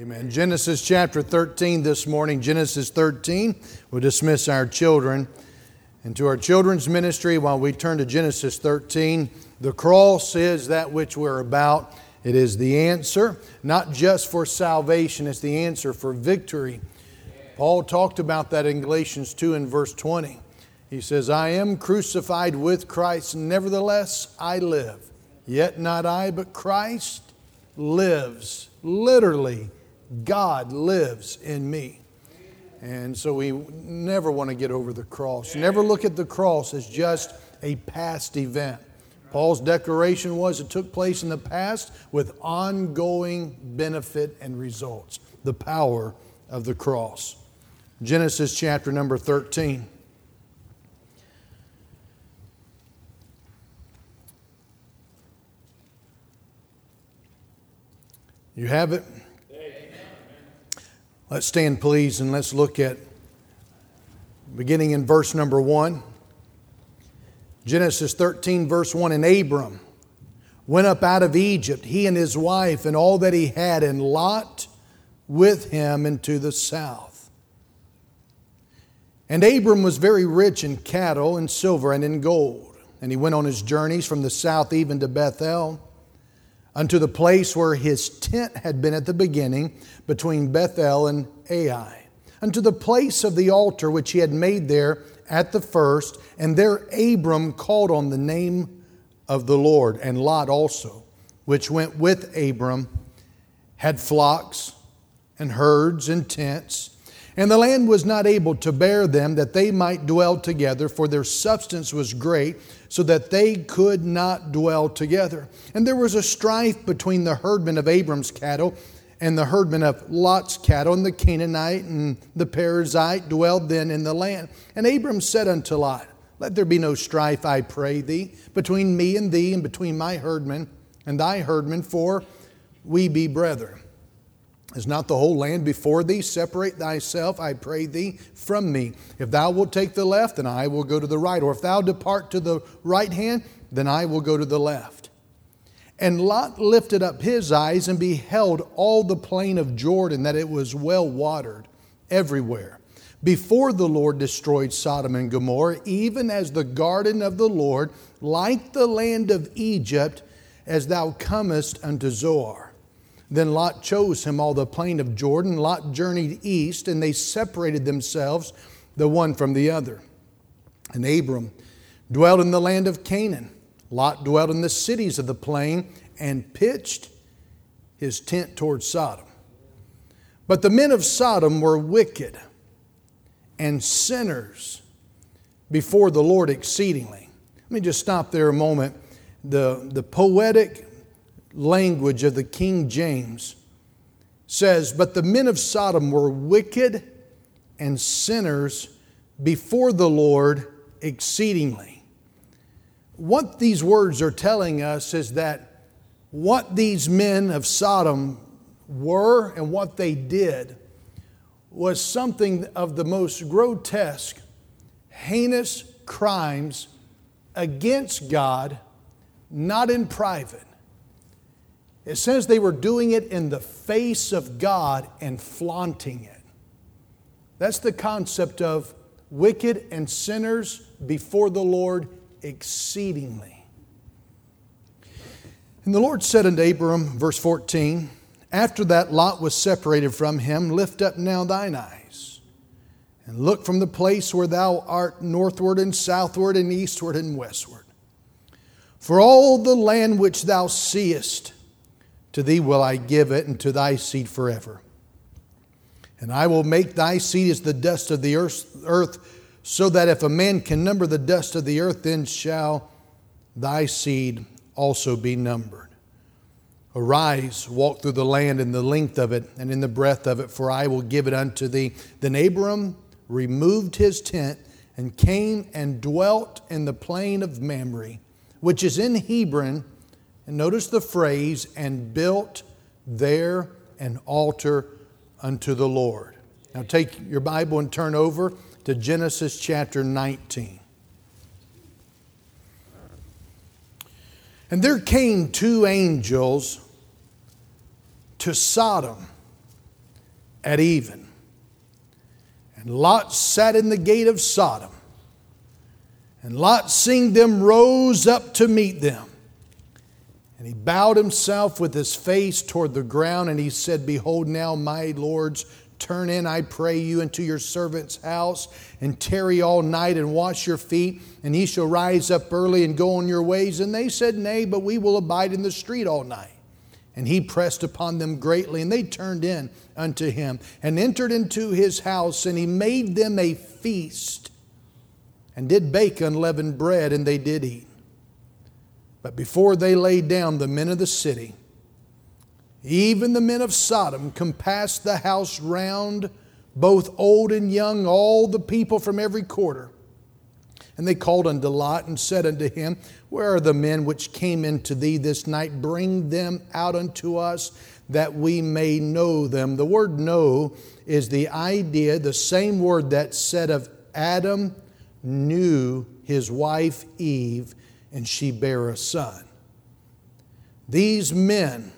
Amen. Genesis chapter 13 this morning. Genesis 13. We'll dismiss our children into our children's ministry while we turn to Genesis 13. The cross is that which we're about. It is the answer, not just for salvation, it's the answer for victory. Paul talked about that in Galatians 2 and verse 20. He says, I am crucified with Christ, nevertheless I live. Yet not I, but Christ lives. Literally, God lives in me. And so we never want to get over the cross. Never look at the cross as just a past event. Paul's declaration was it took place in the past with ongoing benefit and results. The power of the cross. Genesis chapter number 13. You have it? Let's stand, please, and let's look at beginning in verse number one. Genesis 13, verse 1 And Abram went up out of Egypt, he and his wife, and all that he had, and Lot with him into the south. And Abram was very rich in cattle and silver and in gold. And he went on his journeys from the south even to Bethel unto the place where his tent had been at the beginning, between Bethel and Ai, unto the place of the altar which he had made there at the first, and there Abram called on the name of the Lord, and Lot also, which went with Abram, had flocks and herds and tents. And the land was not able to bear them that they might dwell together, for their substance was great so that they could not dwell together. And there was a strife between the herdmen of Abram's cattle and the herdmen of Lot's cattle, and the Canaanite and the Perizzite dwelled then in the land. And Abram said unto Lot, Let there be no strife, I pray thee, between me and thee, and between my herdmen and thy herdmen, for we be brethren. Is not the whole land before thee? Separate thyself, I pray thee, from me. If thou wilt take the left, then I will go to the right. Or if thou depart to the right hand, then I will go to the left. And Lot lifted up his eyes and beheld all the plain of Jordan, that it was well watered everywhere. Before the Lord destroyed Sodom and Gomorrah, even as the garden of the Lord, like the land of Egypt, as thou comest unto Zoar. Then Lot chose him all the plain of Jordan. Lot journeyed east, and they separated themselves the one from the other. And Abram dwelt in the land of Canaan. Lot dwelt in the cities of the plain and pitched his tent toward Sodom. But the men of Sodom were wicked and sinners before the Lord exceedingly. Let me just stop there a moment. The, the poetic language of the King James says, But the men of Sodom were wicked and sinners before the Lord exceedingly. What these words are telling us is that what these men of Sodom were and what they did was something of the most grotesque, heinous crimes against God, not in private it says they were doing it in the face of God and flaunting it. That's the concept of wicked and sinners before the Lord exceedingly. And the Lord said unto Abram, verse 14, After that Lot was separated from him, lift up now thine eyes, and look from the place where thou art northward and southward and eastward and westward. For all the land which thou seest, to thee will I give it, and to thy seed forever. And I will make thy seed as the dust of the earth, so that if a man can number the dust of the earth, then shall thy seed also be numbered. Arise, walk through the land in the length of it and in the breadth of it, for I will give it unto thee. Then Abram removed his tent and came and dwelt in the plain of Mamre, which is in Hebron and notice the phrase, and built there an altar unto the Lord. Now take your Bible and turn over to Genesis chapter 19. And there came two angels to Sodom at even. And Lot sat in the gate of Sodom. And Lot, seeing them, rose up to meet them. And he bowed himself with his face toward the ground, and he said, Behold, now, my lords, turn in, I pray you, into your servant's house, and tarry all night, and wash your feet, and ye shall rise up early and go on your ways. And they said, Nay, but we will abide in the street all night. And he pressed upon them greatly, and they turned in unto him, and entered into his house, and he made them a feast, and did bake unleavened bread, and they did eat. But before they lay down, the men of the city, even the men of Sodom, compassed the house round, both old and young, all the people from every quarter. And they called unto Lot and said unto him, Where are the men which came into thee this night? Bring them out unto us that we may know them. The word know is the idea, the same word that said of Adam knew his wife Eve and she bare a son. These men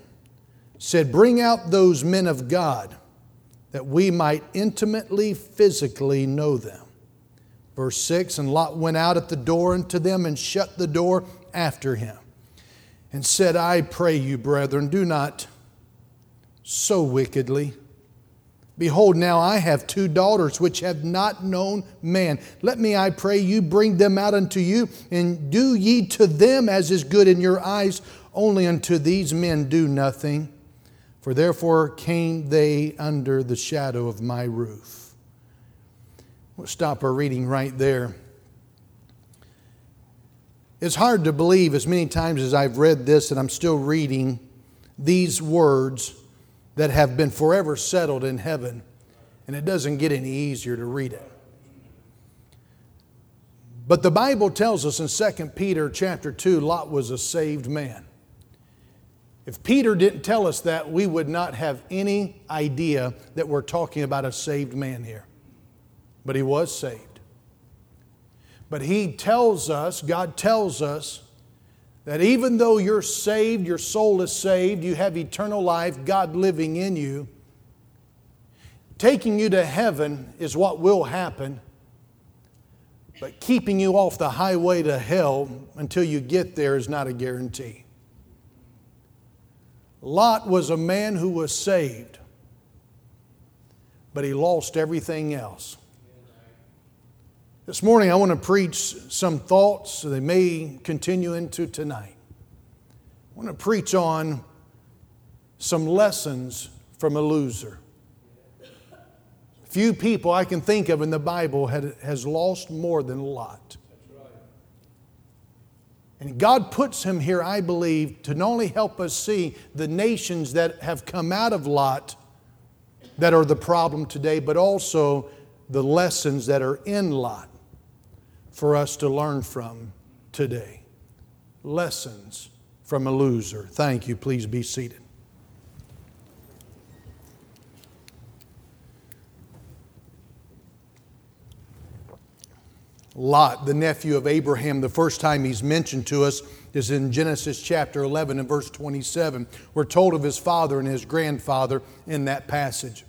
said, Bring out those men of God that we might intimately, physically know them. Verse 6 And Lot went out at the door unto them and shut the door after him and said, I pray you, brethren, do not so wickedly Behold, now I have two daughters which have not known man. Let me, I pray you, bring them out unto you, and do ye to them as is good in your eyes. Only unto these men do nothing, for therefore came they under the shadow of my roof. We'll stop our reading right there. It's hard to believe, as many times as I've read this, and I'm still reading these words that have been forever settled in heaven, and it doesn't get any easier to read it. But the Bible tells us in 2 Peter chapter 2, Lot was a saved man. If Peter didn't tell us that, we would not have any idea that we're talking about a saved man here. But he was saved. But he tells us, God tells us, that even though you're saved, your soul is saved, you have eternal life, God living in you, taking you to heaven is what will happen, but keeping you off the highway to hell until you get there is not a guarantee. Lot was a man who was saved, but he lost everything else. This morning, I want to preach some thoughts that may continue into tonight. I want to preach on some lessons from a loser. Few people I can think of in the Bible had, has lost more than Lot. And God puts him here, I believe, to not only help us see the nations that have come out of Lot that are the problem today, but also the lessons that are in Lot for us to learn from today. Lessons from a loser. Thank you. Please be seated. Lot, the nephew of Abraham, the first time he's mentioned to us is in Genesis chapter 11 and verse 27. We're told of his father and his grandfather in that passage.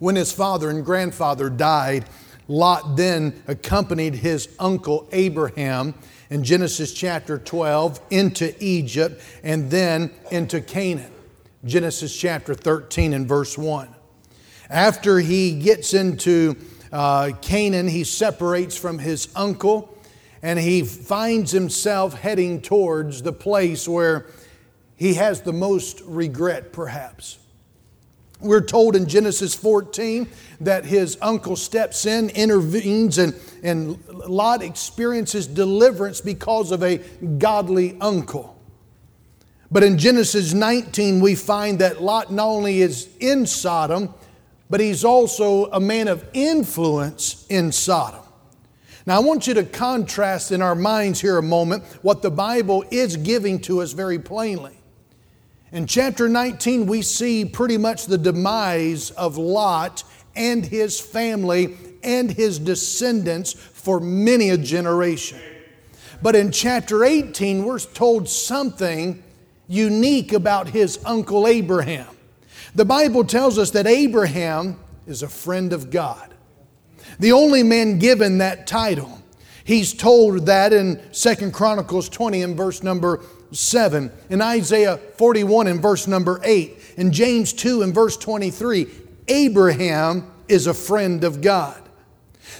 When his father and grandfather died, Lot then accompanied his uncle Abraham in Genesis chapter 12 into Egypt and then into Canaan. Genesis chapter 13 and verse 1. After he gets into uh, Canaan, he separates from his uncle and he finds himself heading towards the place where he has the most regret, perhaps. We're told in Genesis 14 that his uncle steps in, intervenes, and, and Lot experiences deliverance because of a godly uncle. But in Genesis 19, we find that Lot not only is in Sodom, but he's also a man of influence in Sodom. Now, I want you to contrast in our minds here a moment what the Bible is giving to us very plainly. In chapter 19, we see pretty much the demise of Lot and his family and his descendants for many a generation. But in chapter 18, we're told something unique about his uncle Abraham. The Bible tells us that Abraham is a friend of God, the only man given that title. He's told that in Second Chronicles 20 and verse number 7, in Isaiah 41 and verse number 8, in James 2 and verse 23. Abraham is a friend of God.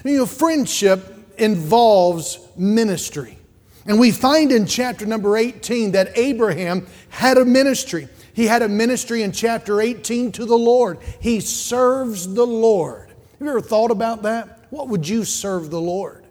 You know, friendship involves ministry. And we find in chapter number 18 that Abraham had a ministry. He had a ministry in chapter 18 to the Lord. He serves the Lord. Have you ever thought about that? What would you serve the Lord?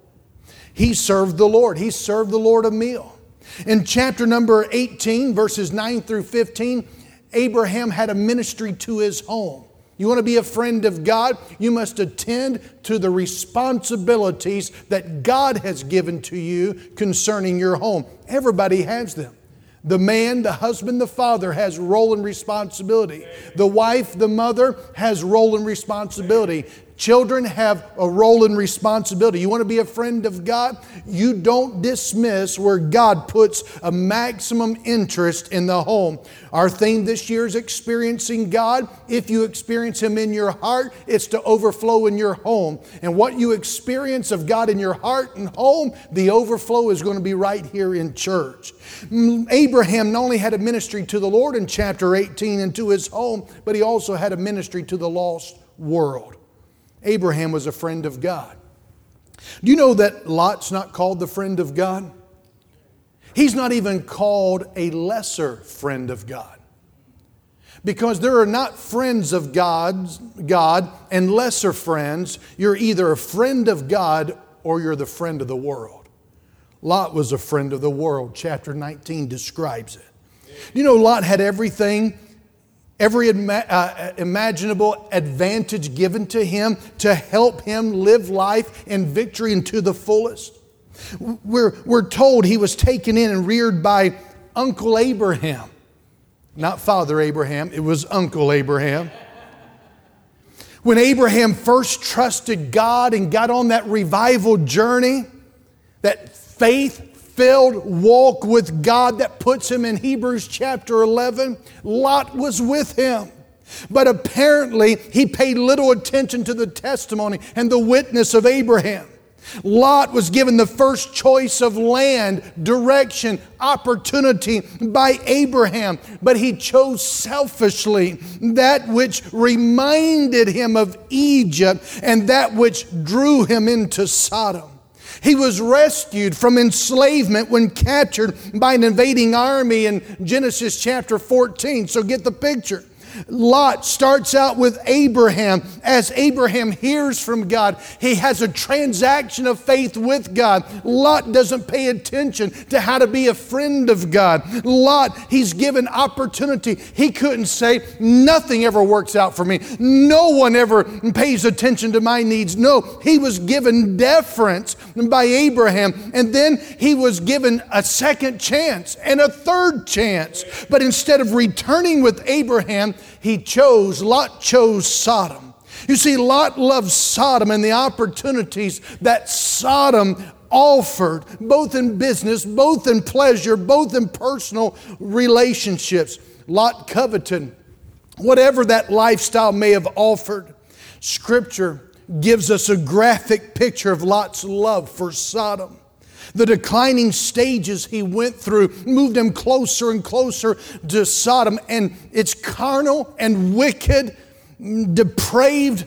He served the Lord. He served the Lord a meal. In chapter number 18, verses 9 through 15, Abraham had a ministry to his home. You want to be a friend of God? You must attend to the responsibilities that God has given to you concerning your home. Everybody has them. The man, the husband, the father has role and responsibility. The wife, the mother has role and responsibility. Children have a role and responsibility. You want to be a friend of God? You don't dismiss where God puts a maximum interest in the home. Our theme this year is experiencing God. If you experience Him in your heart, it's to overflow in your home. And what you experience of God in your heart and home, the overflow is going to be right here in church. Mm, Abraham not only had a ministry to the Lord in chapter 18 and to his home, but he also had a ministry to the lost world. Abraham was a friend of God. Do you know that Lot's not called the friend of God? He's not even called a lesser friend of God. Because there are not friends of God's, God and lesser friends. You're either a friend of God or you're the friend of the world. Lot was a friend of the world. Chapter 19 describes it. You know, Lot had everything every uh, imaginable advantage given to him to help him live life in victory and to the fullest. We're, we're told he was taken in and reared by Uncle Abraham. Not Father Abraham, it was Uncle Abraham. When Abraham first trusted God and got on that revival journey, that faith filled walk with God that puts him in Hebrews chapter 11, Lot was with him. But apparently, he paid little attention to the testimony and the witness of Abraham. Lot was given the first choice of land, direction, opportunity by Abraham, but he chose selfishly that which reminded him of Egypt and that which drew him into Sodom. He was rescued from enslavement when captured by an invading army in Genesis chapter 14. So get the picture. Lot starts out with Abraham. As Abraham hears from God, he has a transaction of faith with God. Lot doesn't pay attention to how to be a friend of God. Lot, he's given opportunity. He couldn't say, Nothing ever works out for me. No one ever pays attention to my needs. No, he was given deference by Abraham. And then he was given a second chance and a third chance. But instead of returning with Abraham, he chose, Lot chose Sodom. You see, Lot loved Sodom and the opportunities that Sodom offered, both in business, both in pleasure, both in personal relationships. Lot coveted whatever that lifestyle may have offered. Scripture gives us a graphic picture of Lot's love for Sodom. The declining stages he went through moved him closer and closer to Sodom, and its carnal and wicked, depraved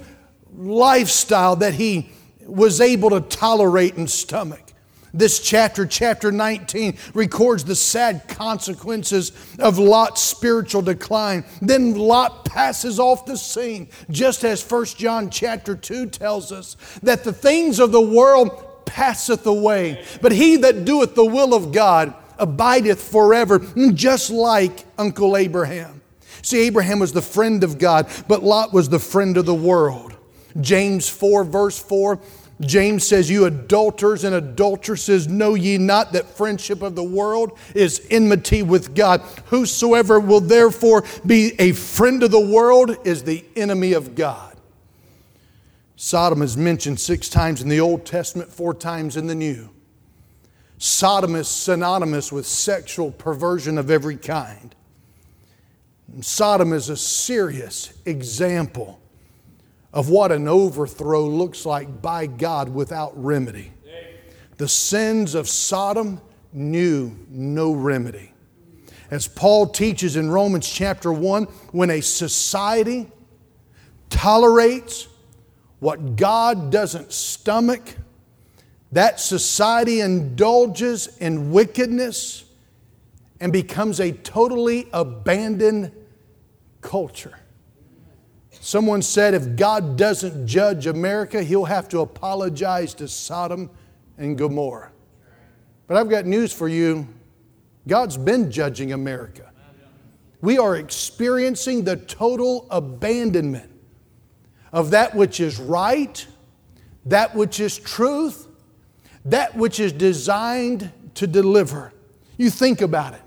lifestyle that he was able to tolerate and stomach. This chapter, chapter 19, records the sad consequences of Lot's spiritual decline. Then Lot passes off the scene, just as 1 John chapter 2 tells us that the things of the world passeth away, but he that doeth the will of God abideth forever, just like Uncle Abraham. See, Abraham was the friend of God, but Lot was the friend of the world. James 4, verse 4. James says, You adulterers and adulteresses, know ye not that friendship of the world is enmity with God? Whosoever will therefore be a friend of the world is the enemy of God. Sodom is mentioned six times in the Old Testament, four times in the New. Sodom is synonymous with sexual perversion of every kind. Sodom is a serious example of what an overthrow looks like by God without remedy. The sins of Sodom knew no remedy. As Paul teaches in Romans chapter 1, when a society tolerates what God doesn't stomach, that society indulges in wickedness and becomes a totally abandoned culture. Someone said if God doesn't judge America, he'll have to apologize to Sodom and Gomorrah. But I've got news for you God's been judging America. We are experiencing the total abandonment of that which is right, that which is truth, that which is designed to deliver. You think about it.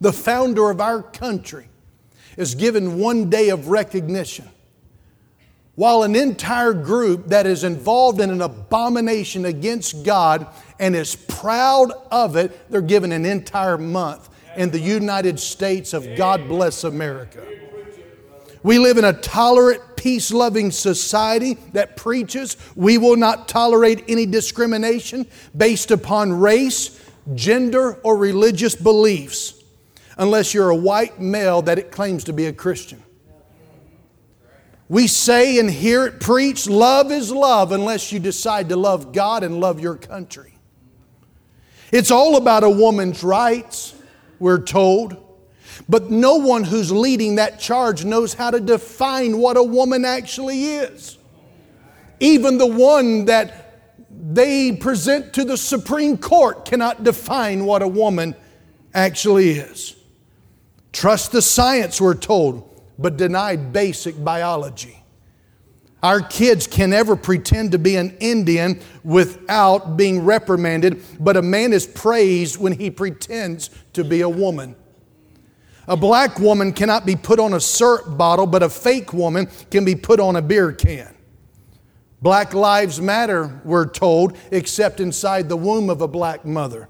The founder of our country is given one day of recognition, while an entire group that is involved in an abomination against God and is proud of it, they're given an entire month in the United States of God bless America. We live in a tolerant, peace loving society that preaches we will not tolerate any discrimination based upon race, gender, or religious beliefs unless you're a white male that it claims to be a Christian. We say and hear it preached love is love unless you decide to love God and love your country. It's all about a woman's rights, we're told. But no one who's leading that charge knows how to define what a woman actually is. Even the one that they present to the Supreme Court cannot define what a woman actually is. Trust the science, we're told, but deny basic biology. Our kids can never pretend to be an Indian without being reprimanded, but a man is praised when he pretends to be a woman. A black woman cannot be put on a syrup bottle, but a fake woman can be put on a beer can. Black lives matter, we're told, except inside the womb of a black mother.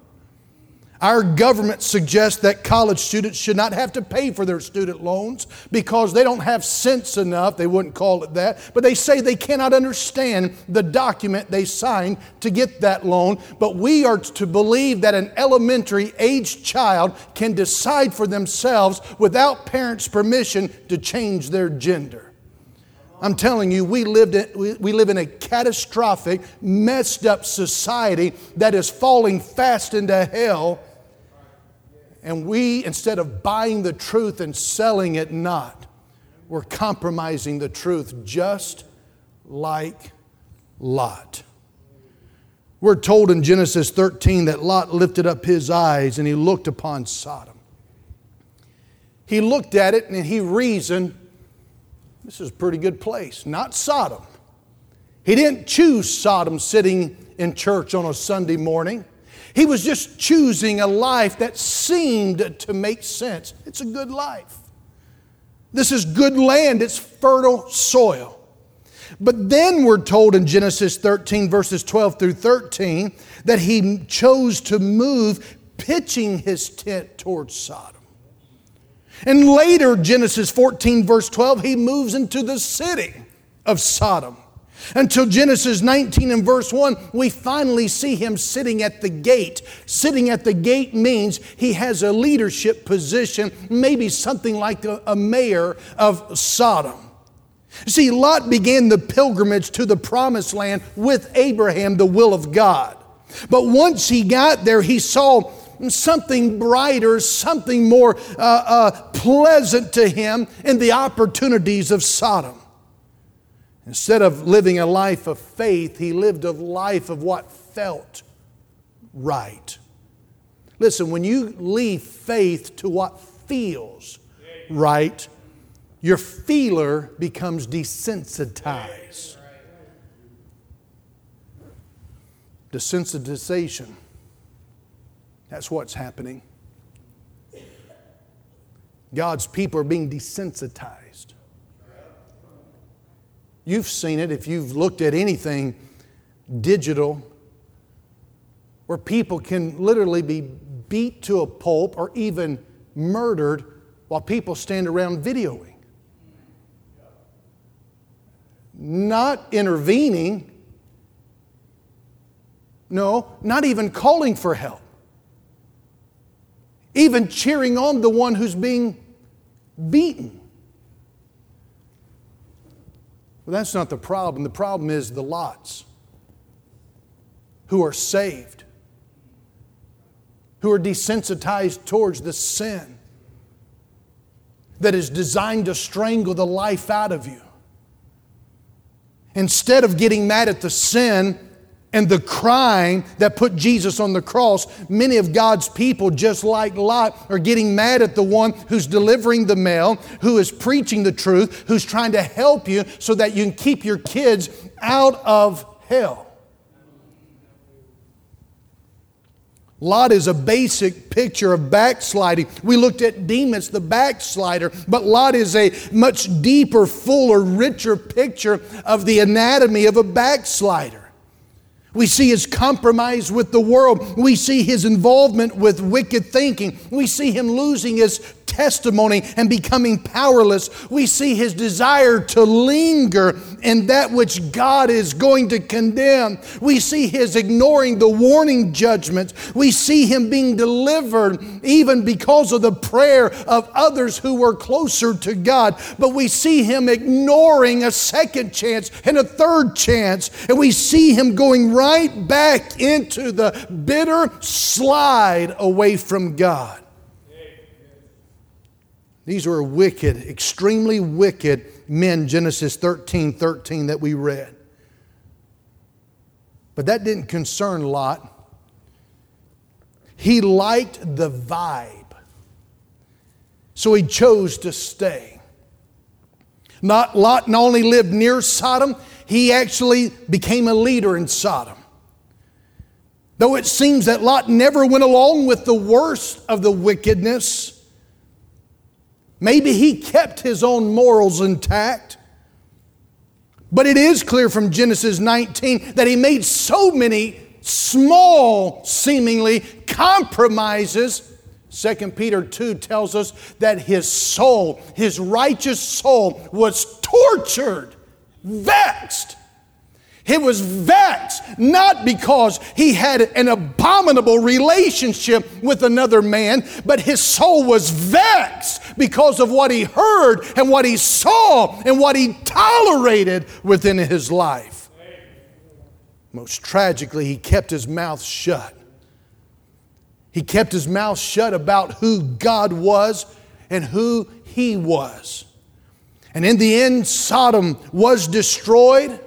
Our government suggests that college students should not have to pay for their student loans because they don't have sense enough. They wouldn't call it that, but they say they cannot understand the document they signed to get that loan. But we are to believe that an elementary aged child can decide for themselves without parents' permission to change their gender. I'm telling you, we, lived in, we live in a catastrophic, messed up society that is falling fast into hell and we, instead of buying the truth and selling it not, we're compromising the truth just like Lot. We're told in Genesis 13 that Lot lifted up his eyes and he looked upon Sodom. He looked at it and he reasoned, this is a pretty good place, not Sodom. He didn't choose Sodom sitting in church on a Sunday morning. He was just choosing a life that seemed to make sense. It's a good life. This is good land, it's fertile soil. But then we're told in Genesis 13, verses 12 through 13, that he chose to move, pitching his tent towards Sodom. And later, Genesis 14, verse 12, he moves into the city of Sodom. Until Genesis 19 and verse 1, we finally see him sitting at the gate. Sitting at the gate means he has a leadership position, maybe something like a, a mayor of Sodom. See, Lot began the pilgrimage to the promised land with Abraham, the will of God. But once he got there, he saw something brighter, something more uh, uh, pleasant to him in the opportunities of Sodom. Instead of living a life of faith, he lived a life of what felt right. Listen, when you leave faith to what feels right, your feeler becomes desensitized. Desensitization. That's what's happening. God's people are being desensitized. You've seen it if you've looked at anything digital where people can literally be beat to a pulp or even murdered while people stand around videoing. Not intervening. No, not even calling for help. Even cheering on the one who's being beaten. Well, that's not the problem. The problem is the lots who are saved, who are desensitized towards the sin that is designed to strangle the life out of you. Instead of getting mad at the sin and the crime that put Jesus on the cross, many of God's people, just like Lot, are getting mad at the one who's delivering the mail, who is preaching the truth, who's trying to help you so that you can keep your kids out of hell. Lot is a basic picture of backsliding. We looked at Demas, the backslider, but Lot is a much deeper, fuller, richer picture of the anatomy of a backslider. We see his compromise with the world. We see his involvement with wicked thinking. We see him losing his testimony and becoming powerless. We see his desire to linger in that which God is going to condemn. We see his ignoring the warning judgments. We see him being delivered even because of the prayer of others who were closer to God. But we see him ignoring a second chance and a third chance. And we see him going right back into the bitter slide away from God. These were wicked, extremely wicked men, Genesis 13 13 that we read. But that didn't concern Lot. He liked the vibe, so he chose to stay. Not, Lot not only lived near Sodom, he actually became a leader in Sodom. Though it seems that Lot never went along with the worst of the wickedness, Maybe he kept his own morals intact. But it is clear from Genesis 19 that he made so many small, seemingly, compromises. 2 Peter 2 tells us that his soul, his righteous soul, was tortured, vexed he was vexed, not because he had an abominable relationship with another man, but his soul was vexed because of what he heard and what he saw and what he tolerated within his life. Most tragically, he kept his mouth shut. He kept his mouth shut about who God was and who he was. And in the end, Sodom was destroyed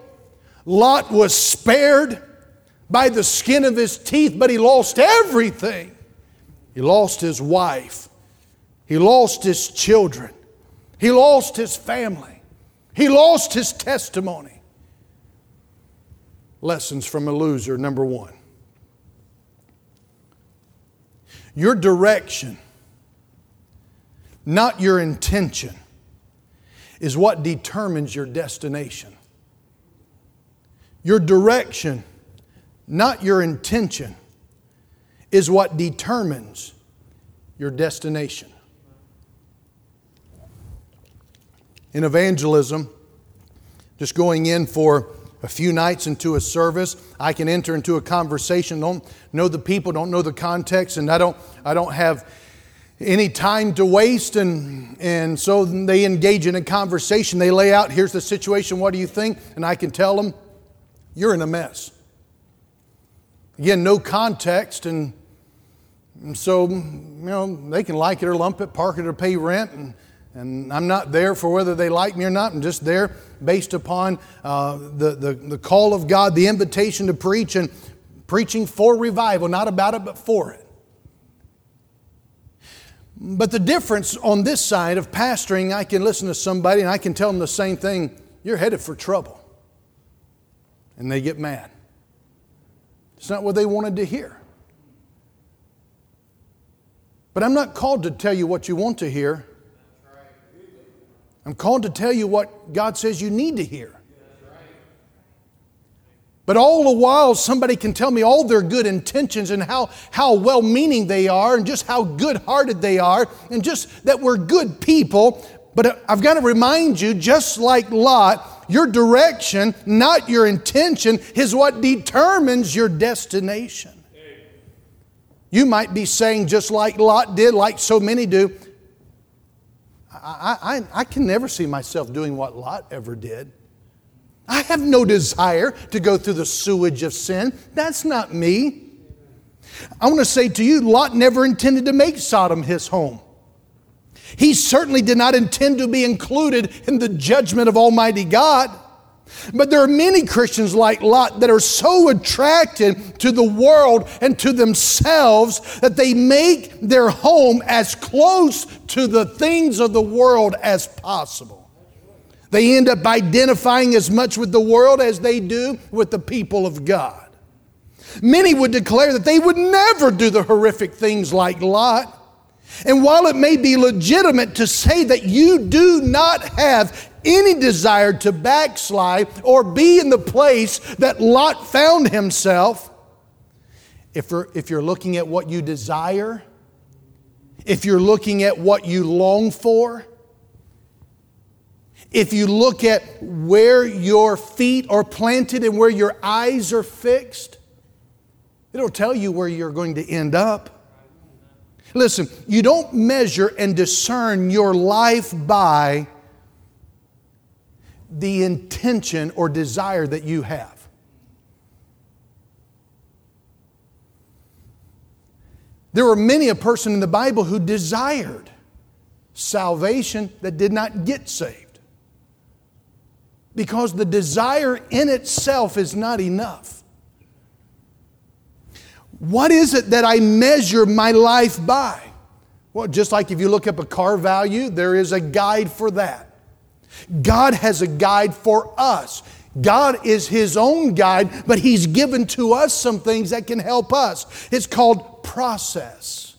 Lot was spared by the skin of his teeth, but he lost everything. He lost his wife, he lost his children, he lost his family, he lost his testimony. Lessons from a loser, number one. Your direction, not your intention, is what determines your destination. Your direction, not your intention, is what determines your destination. In evangelism, just going in for a few nights into a service, I can enter into a conversation, don't know the people, don't know the context, and I don't, I don't have any time to waste. And, and so they engage in a conversation. They lay out, here's the situation, what do you think? And I can tell them, you're in a mess. Again, no context, and, and so, you know, they can like it or lump it, park it or pay rent, and, and I'm not there for whether they like me or not. I'm just there based upon uh, the, the, the call of God, the invitation to preach, and preaching for revival, not about it, but for it. But the difference on this side of pastoring, I can listen to somebody and I can tell them the same thing you're headed for trouble and they get mad. It's not what they wanted to hear. But I'm not called to tell you what you want to hear. I'm called to tell you what God says you need to hear. But all the while, somebody can tell me all their good intentions and how, how well meaning they are, and just how good hearted they are, and just that we're good people. But I've got to remind you, just like Lot, your direction, not your intention, is what determines your destination. You might be saying, just like Lot did, like so many do, I, I, I can never see myself doing what Lot ever did. I have no desire to go through the sewage of sin. That's not me. I want to say to you, Lot never intended to make Sodom his home. He certainly did not intend to be included in the judgment of Almighty God. But there are many Christians like Lot that are so attracted to the world and to themselves that they make their home as close to the things of the world as possible. They end up identifying as much with the world as they do with the people of God. Many would declare that they would never do the horrific things like Lot. And while it may be legitimate to say that you do not have any desire to backslide or be in the place that Lot found himself, if you're, if you're looking at what you desire, if you're looking at what you long for, if you look at where your feet are planted and where your eyes are fixed, it'll tell you where you're going to end up. Listen, you don't measure and discern your life by the intention or desire that you have. There were many a person in the Bible who desired salvation that did not get saved. Because the desire in itself is not enough. What is it that I measure my life by? Well, just like if you look up a car value, there is a guide for that. God has a guide for us. God is His own guide, but He's given to us some things that can help us. It's called process,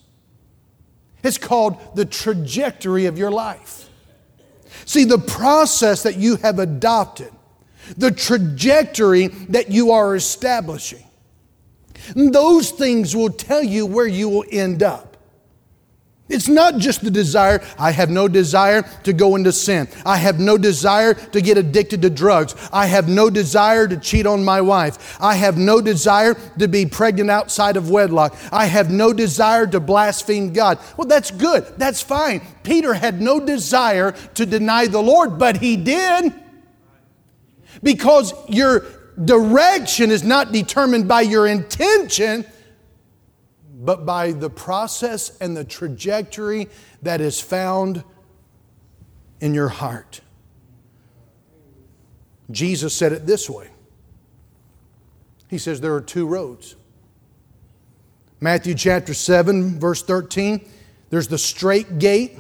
it's called the trajectory of your life. See, the process that you have adopted, the trajectory that you are establishing, those things will tell you where you will end up. It's not just the desire, I have no desire to go into sin. I have no desire to get addicted to drugs. I have no desire to cheat on my wife. I have no desire to be pregnant outside of wedlock. I have no desire to blaspheme God. Well, that's good. That's fine. Peter had no desire to deny the Lord, but he did. Because your direction is not determined by your intention, but by the process and the trajectory that is found in your heart. Jesus said it this way He says, There are two roads. Matthew chapter 7, verse 13, there's the straight gate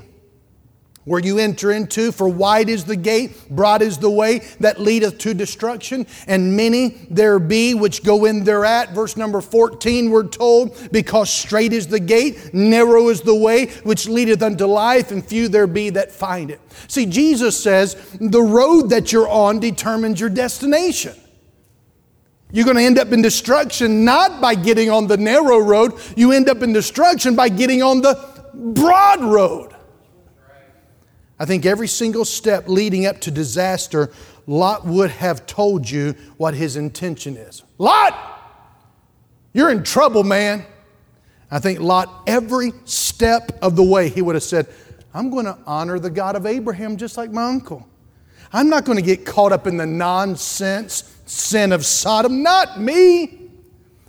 where you enter into, for wide is the gate, broad is the way that leadeth to destruction, and many there be which go in thereat. Verse number 14, we're told, because straight is the gate, narrow is the way which leadeth unto life, and few there be that find it. See, Jesus says the road that you're on determines your destination. You're going to end up in destruction not by getting on the narrow road, you end up in destruction by getting on the broad road. I think every single step leading up to disaster, Lot would have told you what his intention is. Lot, you're in trouble, man. I think Lot, every step of the way, he would have said, I'm going to honor the God of Abraham just like my uncle. I'm not going to get caught up in the nonsense sin of Sodom. Not me.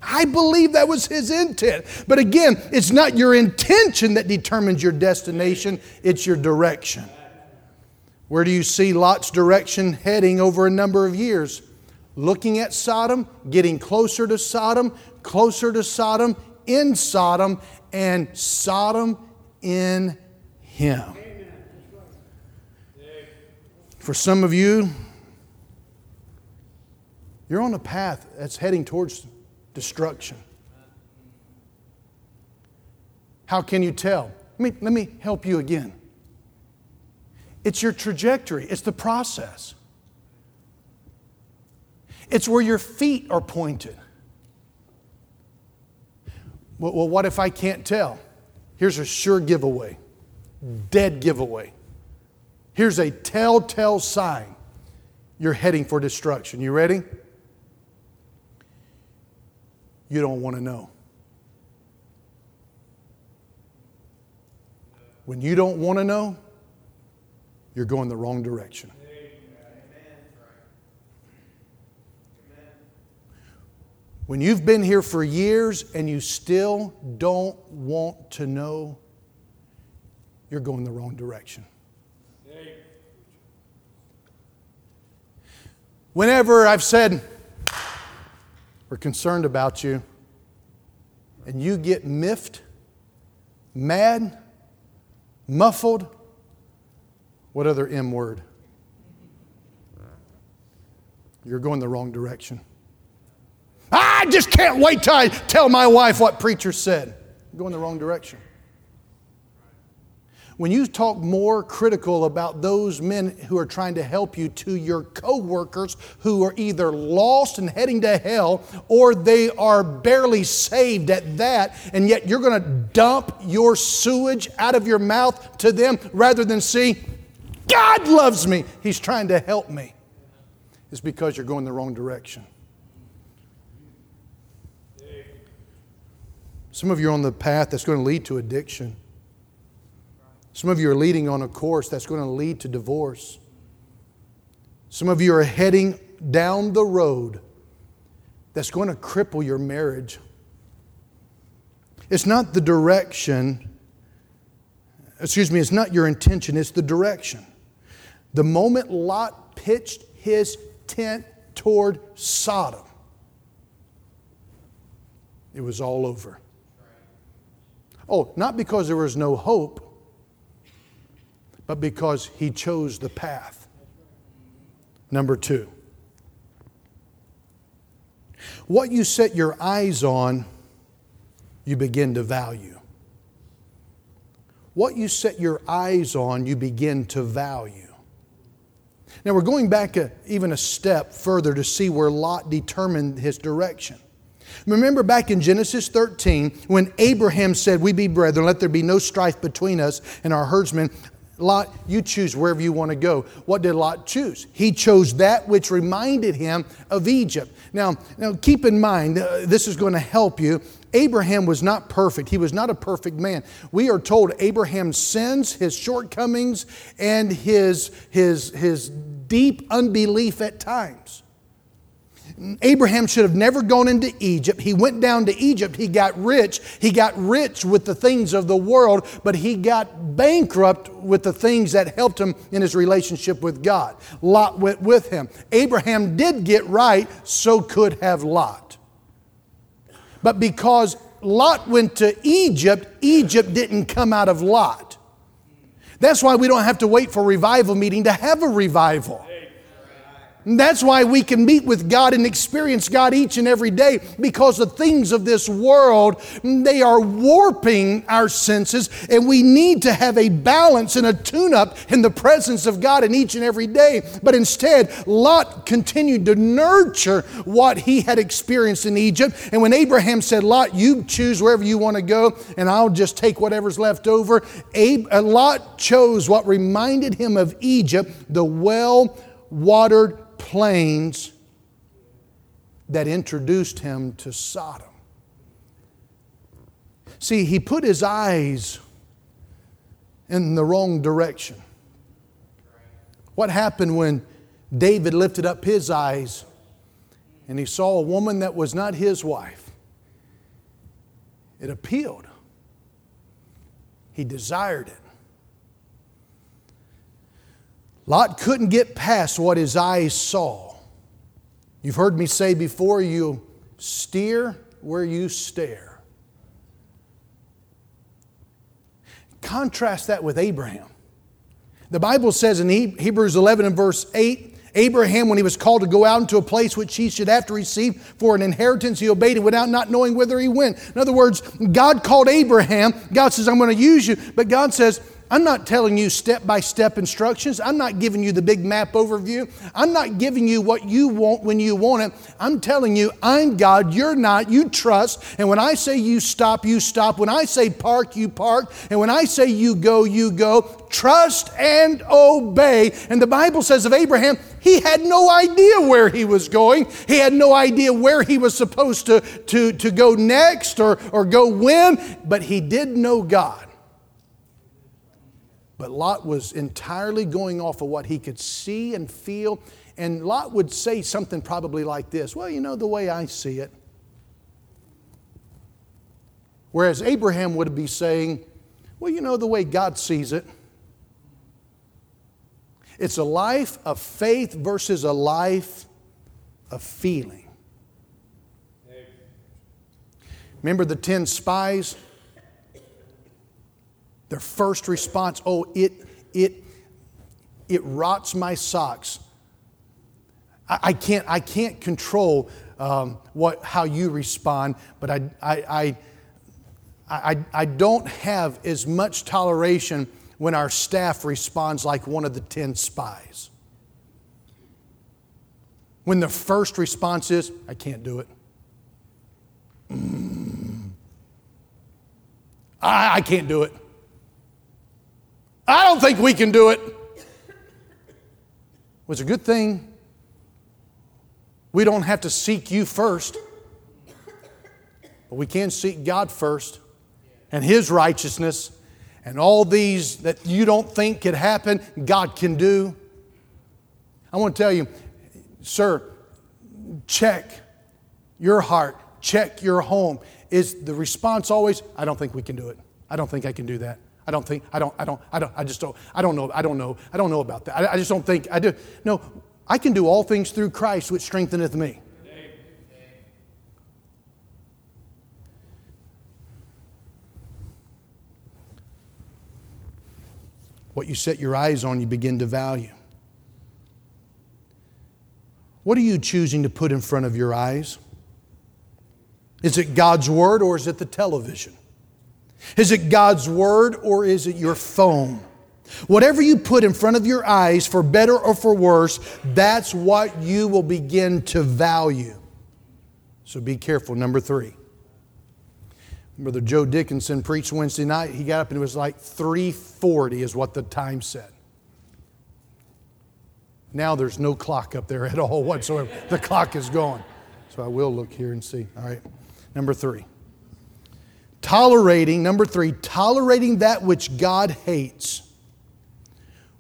I believe that was his intent. But again, it's not your intention that determines your destination, it's your direction. Where do you see Lot's direction heading over a number of years? Looking at Sodom, getting closer to Sodom, closer to Sodom, in Sodom, and Sodom in him. For some of you, you're on a path that's heading towards destruction. How can you tell? Let me, let me help you again. It's your trajectory, it's the process. it's where your feet are pointed. Well, what if I can't tell? Here's a sure giveaway, dead giveaway. Here's a telltale sign you're heading for destruction. You ready? You don't want to know. When you don't want to know, you're going the wrong direction. When you've been here for years and you still don't want to know, you're going the wrong direction. Whenever I've said, we're concerned about you, and you get miffed, mad, muffled, what other M word? You're going the wrong direction. I just can't wait till I tell my wife what preacher said. You're going the wrong direction. When you talk more critical about those men who are trying to help you to your coworkers who are either lost and heading to hell or they are barely saved at that, and yet you're going to dump your sewage out of your mouth to them rather than see, God loves me, He's trying to help me, it's because you're going the wrong direction. Some of you are on the path that's going to lead to addiction. Some of you are leading on a course that's going to lead to divorce. Some of you are heading down the road that's going to cripple your marriage. It's not the direction, excuse me, it's not your intention, it's the direction. The moment Lot pitched his tent toward Sodom, it was all over. Oh, not because there was no hope, but because he chose the path. Number two, what you set your eyes on, you begin to value. What you set your eyes on, you begin to value. Now we're going back a, even a step further to see where Lot determined his direction. Remember back in Genesis 13 when Abraham said, We be brethren, let there be no strife between us and our herdsmen. Lot, you choose wherever you want to go. What did Lot choose? He chose that which reminded him of Egypt. Now, now keep in mind, uh, this is going to help you. Abraham was not perfect. He was not a perfect man. We are told Abraham's sins, his shortcomings, and his, his, his deep unbelief at times. Abraham should have never gone into Egypt. He went down to Egypt. He got rich. He got rich with the things of the world, but he got bankrupt with the things that helped him in his relationship with God. Lot went with him. Abraham did get right, so could have Lot. But because Lot went to Egypt, Egypt didn't come out of Lot. That's why we don't have to wait for revival meeting to have a revival. And that's why we can meet with God and experience God each and every day because the things of this world, they are warping our senses and we need to have a balance and a tune up in the presence of God in each and every day. But instead, Lot continued to nurture what he had experienced in Egypt. And when Abraham said, Lot, you choose wherever you want to go and I'll just take whatever's left over, uh, Lot chose what reminded him of Egypt, the well watered plains that introduced him to Sodom. See, he put his eyes in the wrong direction. What happened when David lifted up his eyes and he saw a woman that was not his wife? It appealed, he desired it. Lot couldn't get past what his eyes saw. You've heard me say before you steer where you stare. Contrast that with Abraham. The Bible says in Hebrews 11 and verse 8 Abraham, when he was called to go out into a place which he should have to receive for an inheritance, he obeyed and without not knowing whither he went. In other words, God called Abraham. God says, I'm going to use you. But God says, I'm not telling you step by step instructions. I'm not giving you the big map overview. I'm not giving you what you want when you want it. I'm telling you, I'm God, you're not, you trust. And when I say you stop, you stop. When I say park, you park. And when I say you go, you go. Trust and obey. And the Bible says of Abraham, he had no idea where he was going. He had no idea where he was supposed to, to, to go next or, or go when, but he did know God. But Lot was entirely going off of what he could see and feel. And Lot would say something probably like this Well, you know, the way I see it. Whereas Abraham would be saying, Well, you know, the way God sees it. It's a life of faith versus a life of feeling. Remember the 10 spies? Their first response, oh, it, it, it rots my socks. I, I can't, I can't control um, what, how you respond, but I, I, I, I, I don't have as much toleration when our staff responds like one of the 10 spies. When the first response is, I can't do it. Mm. I, I can't do it. I don't think we can do it. Well, it's a good thing we don't have to seek you first, but we can seek God first and His righteousness and all these that you don't think could happen, God can do. I want to tell you, sir, check your heart, check your home. Is the response always, I don't think we can do it? I don't think I can do that. I don't think, I don't, I don't, I don't, I just don't, I don't know, I don't know, I don't know about that. I, I just don't think I do. No, I can do all things through Christ which strengtheneth me. What you set your eyes on, you begin to value. What are you choosing to put in front of your eyes? Is it God's Word or is it the television? Is it God's Word or is it your phone? Whatever you put in front of your eyes, for better or for worse, that's what you will begin to value. So be careful. Number three. Brother Joe Dickinson preached Wednesday night. He got up and it was like 340 is what the time said. Now there's no clock up there at all whatsoever. The clock is gone. So I will look here and see. All right. Number three. Tolerating, number three, tolerating that which God hates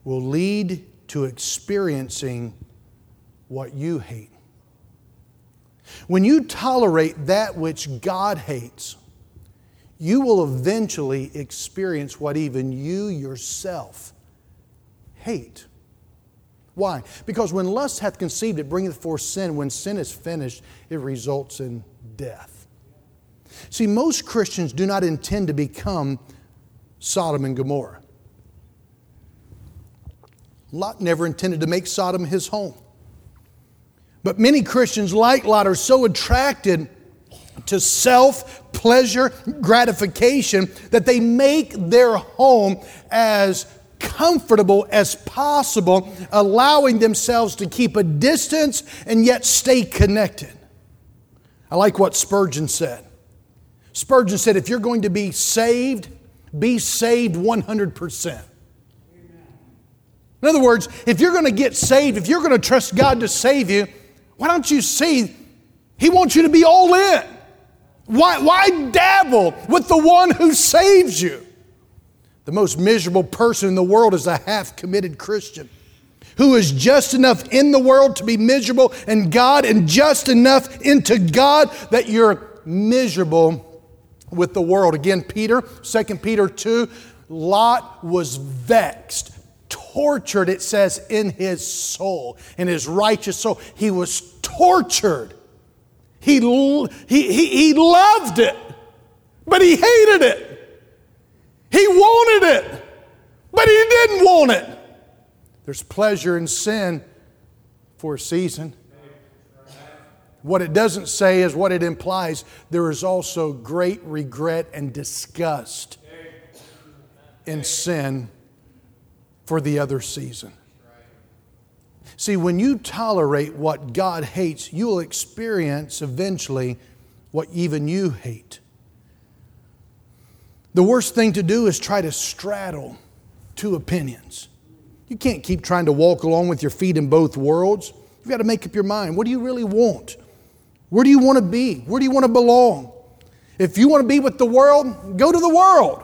will lead to experiencing what you hate. When you tolerate that which God hates, you will eventually experience what even you yourself hate. Why? Because when lust hath conceived, it bringeth forth sin. When sin is finished, it results in death. See, most Christians do not intend to become Sodom and Gomorrah. Lot never intended to make Sodom his home. But many Christians, like Lot, are so attracted to self pleasure, gratification, that they make their home as comfortable as possible, allowing themselves to keep a distance and yet stay connected. I like what Spurgeon said. Spurgeon said, if you're going to be saved, be saved 100%. In other words, if you're going to get saved, if you're going to trust God to save you, why don't you see He wants you to be all in? Why, why dabble with the one who saves you? The most miserable person in the world is a half committed Christian who is just enough in the world to be miserable in God and just enough into God that you're miserable with the world. Again, Peter, 2 Peter 2, Lot was vexed, tortured, it says, in his soul, in his righteous soul. He was tortured he, he, he, he loved it, but he hated it. He wanted it, but he didn't want it. There's pleasure in sin for a season. What it doesn't say is what it implies. There is also great regret and disgust in sin for the other season. See, when you tolerate what God hates, you'll experience eventually what even you hate. The worst thing to do is try to straddle two opinions. You can't keep trying to walk along with your feet in both worlds. You've got to make up your mind. What do you really want? Where do you want to be? Where do you want to belong? If you want to be with the world, go to the world.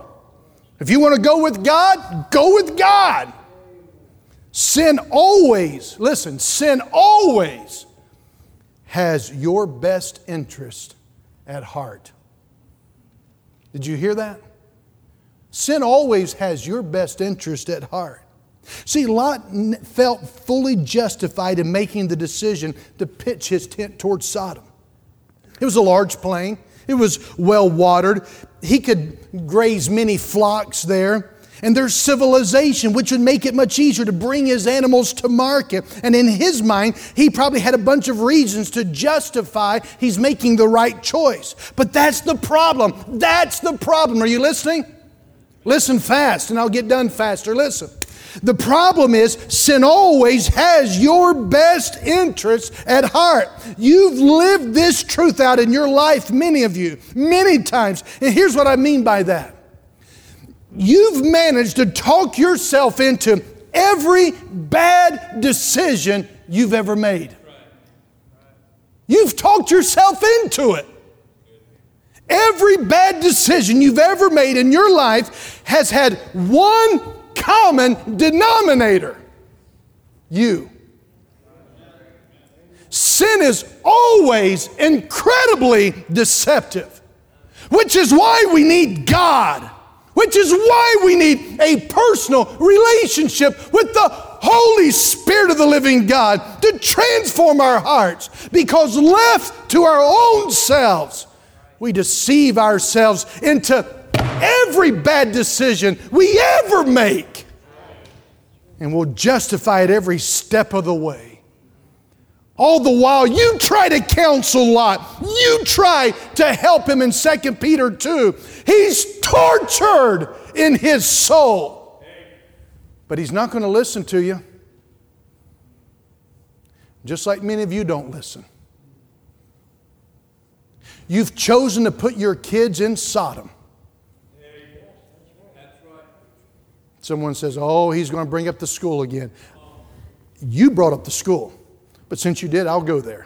If you want to go with God, go with God. Sin always, listen, sin always has your best interest at heart. Did you hear that? Sin always has your best interest at heart. See, Lot felt fully justified in making the decision to pitch his tent towards Sodom. It was a large plain, it was well watered. He could graze many flocks there. And there's civilization, which would make it much easier to bring his animals to market. And in his mind, he probably had a bunch of reasons to justify he's making the right choice. But that's the problem. That's the problem. Are you listening? Listen fast, and I'll get done faster. Listen. The problem is, sin always has your best interests at heart. You've lived this truth out in your life, many of you, many times. And here's what I mean by that you've managed to talk yourself into every bad decision you've ever made. You've talked yourself into it. Every bad decision you've ever made in your life has had one common denominator you. Sin is always incredibly deceptive, which is why we need God, which is why we need a personal relationship with the Holy Spirit of the living God to transform our hearts. Because left to our own selves, we deceive ourselves into every bad decision we ever make. And we'll justify it every step of the way. All the while, you try to counsel Lot. You try to help him in 2 Peter 2. He's tortured in his soul. But he's not going to listen to you. Just like many of you don't listen. You've chosen to put your kids in Sodom. Someone says, Oh, he's going to bring up the school again. You brought up the school, but since you did, I'll go there.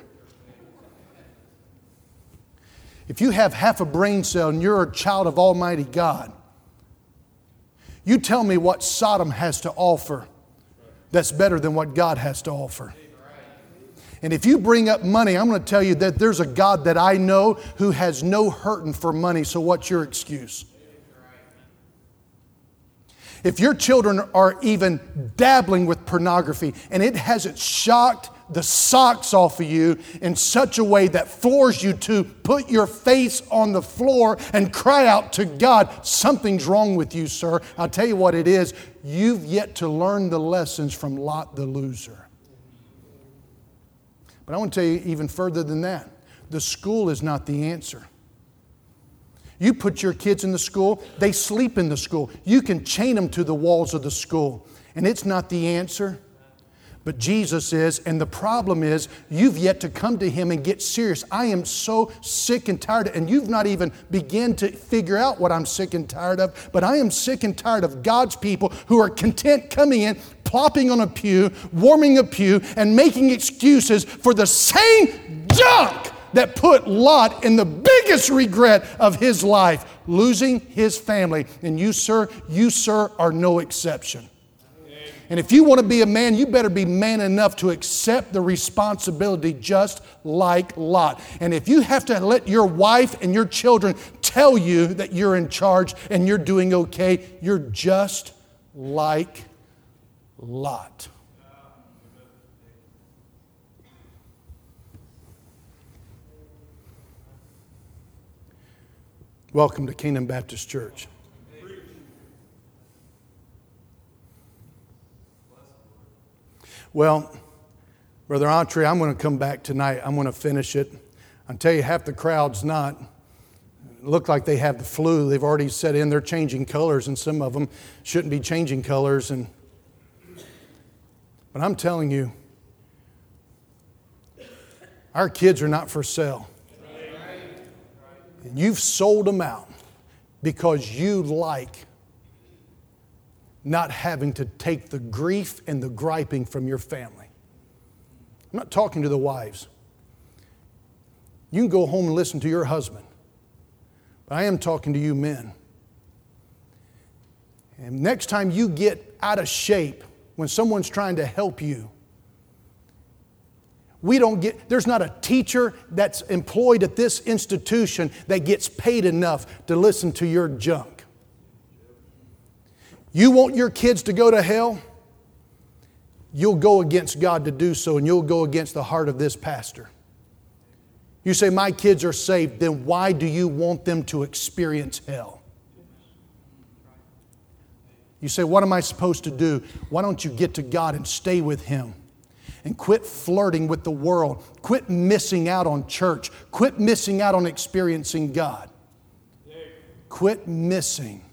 If you have half a brain cell and you're a child of Almighty God, you tell me what Sodom has to offer that's better than what God has to offer. And if you bring up money, I'm going to tell you that there's a God that I know who has no hurting for money, so what's your excuse? If your children are even dabbling with pornography and it hasn't shocked the socks off of you in such a way that floors you to put your face on the floor and cry out to God, something's wrong with you, sir. I'll tell you what it is. You've yet to learn the lessons from Lot the loser. But I want to tell you even further than that the school is not the answer. You put your kids in the school, they sleep in the school. You can chain them to the walls of the school, and it's not the answer. But Jesus is, and the problem is, you've yet to come to Him and get serious. I am so sick and tired, and you've not even begun to figure out what I'm sick and tired of. But I am sick and tired of God's people who are content coming in, plopping on a pew, warming a pew, and making excuses for the same junk that put Lot in the biggest regret of his life, losing his family. And you, sir, you, sir, are no exception. And if you want to be a man, you better be man enough to accept the responsibility just like Lot. And if you have to let your wife and your children tell you that you're in charge and you're doing okay, you're just like Lot. Welcome to Kingdom Baptist Church. Well, Brother Entre, I'm going to come back tonight. I'm going to finish it. I'll tell you, half the crowd's not. Look like they have the flu. They've already set in. They're changing colors, and some of them shouldn't be changing colors. And But I'm telling you, our kids are not for sale. And you've sold them out because you like not having to take the grief and the griping from your family. I'm not talking to the wives. You can go home and listen to your husband. But I am talking to you men. And next time you get out of shape when someone's trying to help you, we don't get, there's not a teacher that's employed at this institution that gets paid enough to listen to your junk. You want your kids to go to hell? You'll go against God to do so, and you'll go against the heart of this pastor. You say, My kids are saved, then why do you want them to experience hell? You say, What am I supposed to do? Why don't you get to God and stay with Him? And quit flirting with the world. Quit missing out on church. Quit missing out on experiencing God. Quit missing.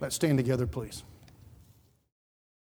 Let's stand together, please.